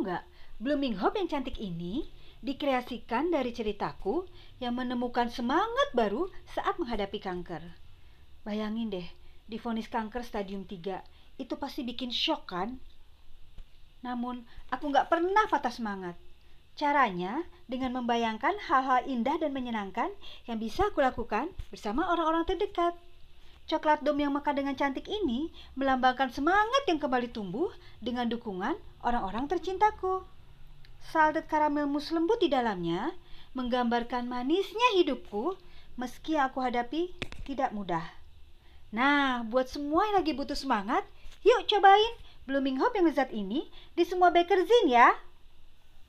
Nggak, Blooming Hope yang cantik ini dikreasikan dari ceritaku yang menemukan semangat baru saat menghadapi kanker. Bayangin deh, difonis kanker stadium 3, itu pasti bikin shock kan? Namun, aku nggak pernah patah semangat. Caranya dengan membayangkan hal-hal indah dan menyenangkan yang bisa aku lakukan bersama orang-orang terdekat. Coklat dom yang mekar dengan cantik ini melambangkan semangat yang kembali tumbuh dengan dukungan orang-orang tercintaku. Salted karamel mus lembut di dalamnya menggambarkan manisnya hidupku meski aku hadapi tidak mudah. Nah, buat semua yang lagi butuh semangat, yuk cobain Blooming Hope yang lezat ini di semua bakerzin ya.